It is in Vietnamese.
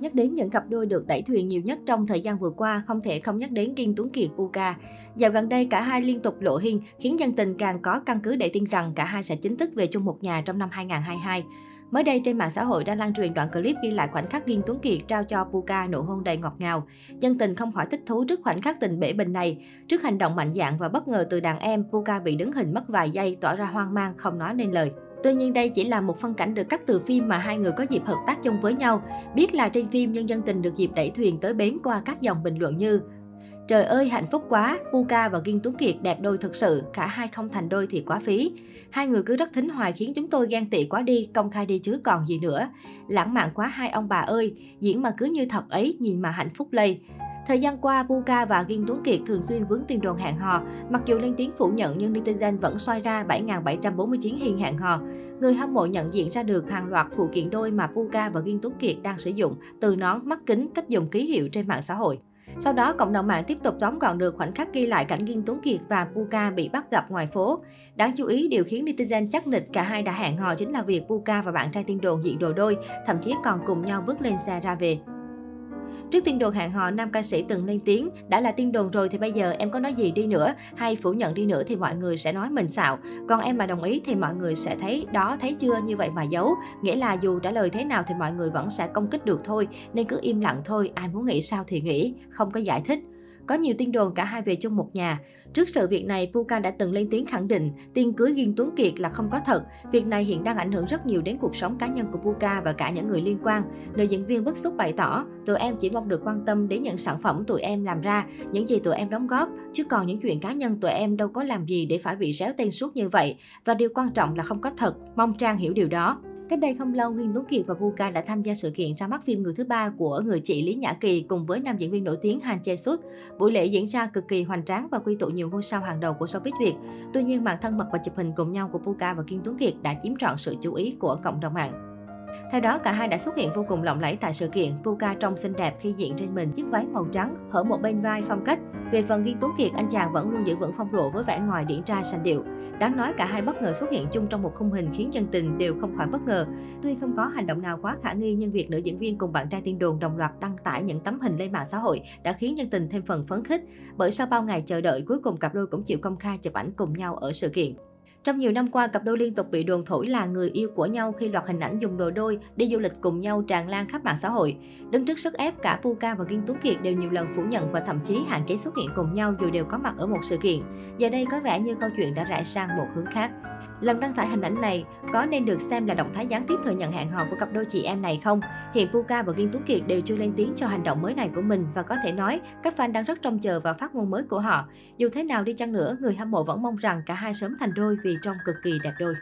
Nhắc đến những cặp đôi được đẩy thuyền nhiều nhất trong thời gian vừa qua, không thể không nhắc đến Kiên Tuấn Kiệt Puka. Dạo gần đây, cả hai liên tục lộ hình, khiến dân tình càng có căn cứ để tin rằng cả hai sẽ chính thức về chung một nhà trong năm 2022. Mới đây, trên mạng xã hội đã lan truyền đoạn clip ghi lại khoảnh khắc Kiên Tuấn Kiệt trao cho Puka nụ hôn đầy ngọt ngào. Dân tình không khỏi thích thú trước khoảnh khắc tình bể bình này. Trước hành động mạnh dạn và bất ngờ từ đàn em, Puka bị đứng hình mất vài giây, tỏ ra hoang mang, không nói nên lời. Tuy nhiên đây chỉ là một phân cảnh được cắt từ phim mà hai người có dịp hợp tác chung với nhau. Biết là trên phim nhân dân tình được dịp đẩy thuyền tới bến qua các dòng bình luận như Trời ơi hạnh phúc quá, Puka và Kiên Tuấn Kiệt đẹp đôi thực sự, cả hai không thành đôi thì quá phí. Hai người cứ rất thính hoài khiến chúng tôi ghen tị quá đi, công khai đi chứ còn gì nữa. Lãng mạn quá hai ông bà ơi, diễn mà cứ như thật ấy, nhìn mà hạnh phúc lây. Thời gian qua, Puka và Kiên Tuấn Kiệt thường xuyên vướng tin đồn hẹn hò. Mặc dù lên tiếng phủ nhận nhưng netizen vẫn xoay ra 7.749 hiên hẹn hò. Người hâm mộ nhận diện ra được hàng loạt phụ kiện đôi mà Puka và Kiên Tuấn Kiệt đang sử dụng, từ nón, mắt kính, cách dùng ký hiệu trên mạng xã hội. Sau đó, cộng đồng mạng tiếp tục tóm gọn được khoảnh khắc ghi lại cảnh Kiên Tuấn Kiệt và Puka bị bắt gặp ngoài phố. Đáng chú ý, điều khiến netizen chắc nịch cả hai đã hẹn hò chính là việc Puka và bạn trai tiên đồn diện đồ đôi, thậm chí còn cùng nhau bước lên xe ra về. Trước tin đồn hẹn hò, nam ca sĩ từng lên tiếng, đã là tin đồn rồi thì bây giờ em có nói gì đi nữa, hay phủ nhận đi nữa thì mọi người sẽ nói mình xạo. Còn em mà đồng ý thì mọi người sẽ thấy đó thấy chưa như vậy mà giấu. Nghĩa là dù trả lời thế nào thì mọi người vẫn sẽ công kích được thôi, nên cứ im lặng thôi, ai muốn nghĩ sao thì nghĩ, không có giải thích. Có nhiều tin đồn cả hai về chung một nhà. Trước sự việc này, Puka đã từng lên tiếng khẳng định tiền cưới Ghiên Tuấn Kiệt là không có thật. Việc này hiện đang ảnh hưởng rất nhiều đến cuộc sống cá nhân của Puka và cả những người liên quan. Nữ diễn viên bức xúc bày tỏ, tụi em chỉ mong được quan tâm đến những sản phẩm tụi em làm ra, những gì tụi em đóng góp, chứ còn những chuyện cá nhân tụi em đâu có làm gì để phải bị réo tên suốt như vậy. Và điều quan trọng là không có thật, mong Trang hiểu điều đó. Cách đây không lâu, Huyền Tuấn Kiệt và Puka đã tham gia sự kiện ra mắt phim Người thứ ba của người chị Lý Nhã Kỳ cùng với nam diễn viên nổi tiếng Han Jae Suk. Buổi lễ diễn ra cực kỳ hoành tráng và quy tụ nhiều ngôi sao hàng đầu của showbiz Việt. Tuy nhiên, màn thân mật và chụp hình cùng nhau của Puka và Kiên Tuấn Kiệt đã chiếm trọn sự chú ý của cộng đồng mạng. Theo đó, cả hai đã xuất hiện vô cùng lộng lẫy tại sự kiện. Puka trông xinh đẹp khi diện trên mình chiếc váy màu trắng, hở một bên vai phong cách. Về phần Kiên Tuấn Kiệt, anh chàng vẫn luôn giữ vững phong độ với vẻ ngoài điển trai sành điệu. Đáng nói cả hai bất ngờ xuất hiện chung trong một khung hình khiến dân tình đều không khỏi bất ngờ. Tuy không có hành động nào quá khả nghi nhưng việc nữ diễn viên cùng bạn trai tiên đồn đồng loạt đăng tải những tấm hình lên mạng xã hội đã khiến dân tình thêm phần phấn khích. Bởi sau bao ngày chờ đợi, cuối cùng cặp đôi cũng chịu công khai chụp ảnh cùng nhau ở sự kiện. Trong nhiều năm qua, cặp đôi liên tục bị đồn thổi là người yêu của nhau khi loạt hình ảnh dùng đồ đôi, đi du lịch cùng nhau tràn lan khắp mạng xã hội. Đứng trước sức ép, cả Puka và Kiên Tuấn Kiệt đều nhiều lần phủ nhận và thậm chí hạn chế xuất hiện cùng nhau dù đều có mặt ở một sự kiện. Giờ đây có vẻ như câu chuyện đã rẽ sang một hướng khác. Lần đăng tải hình ảnh này có nên được xem là động thái gián tiếp thừa nhận hẹn hò của cặp đôi chị em này không? Hiện Puka và Kiên Tú Kiệt đều chưa lên tiếng cho hành động mới này của mình và có thể nói các fan đang rất trông chờ vào phát ngôn mới của họ. Dù thế nào đi chăng nữa, người hâm mộ vẫn mong rằng cả hai sớm thành đôi vì trông cực kỳ đẹp đôi.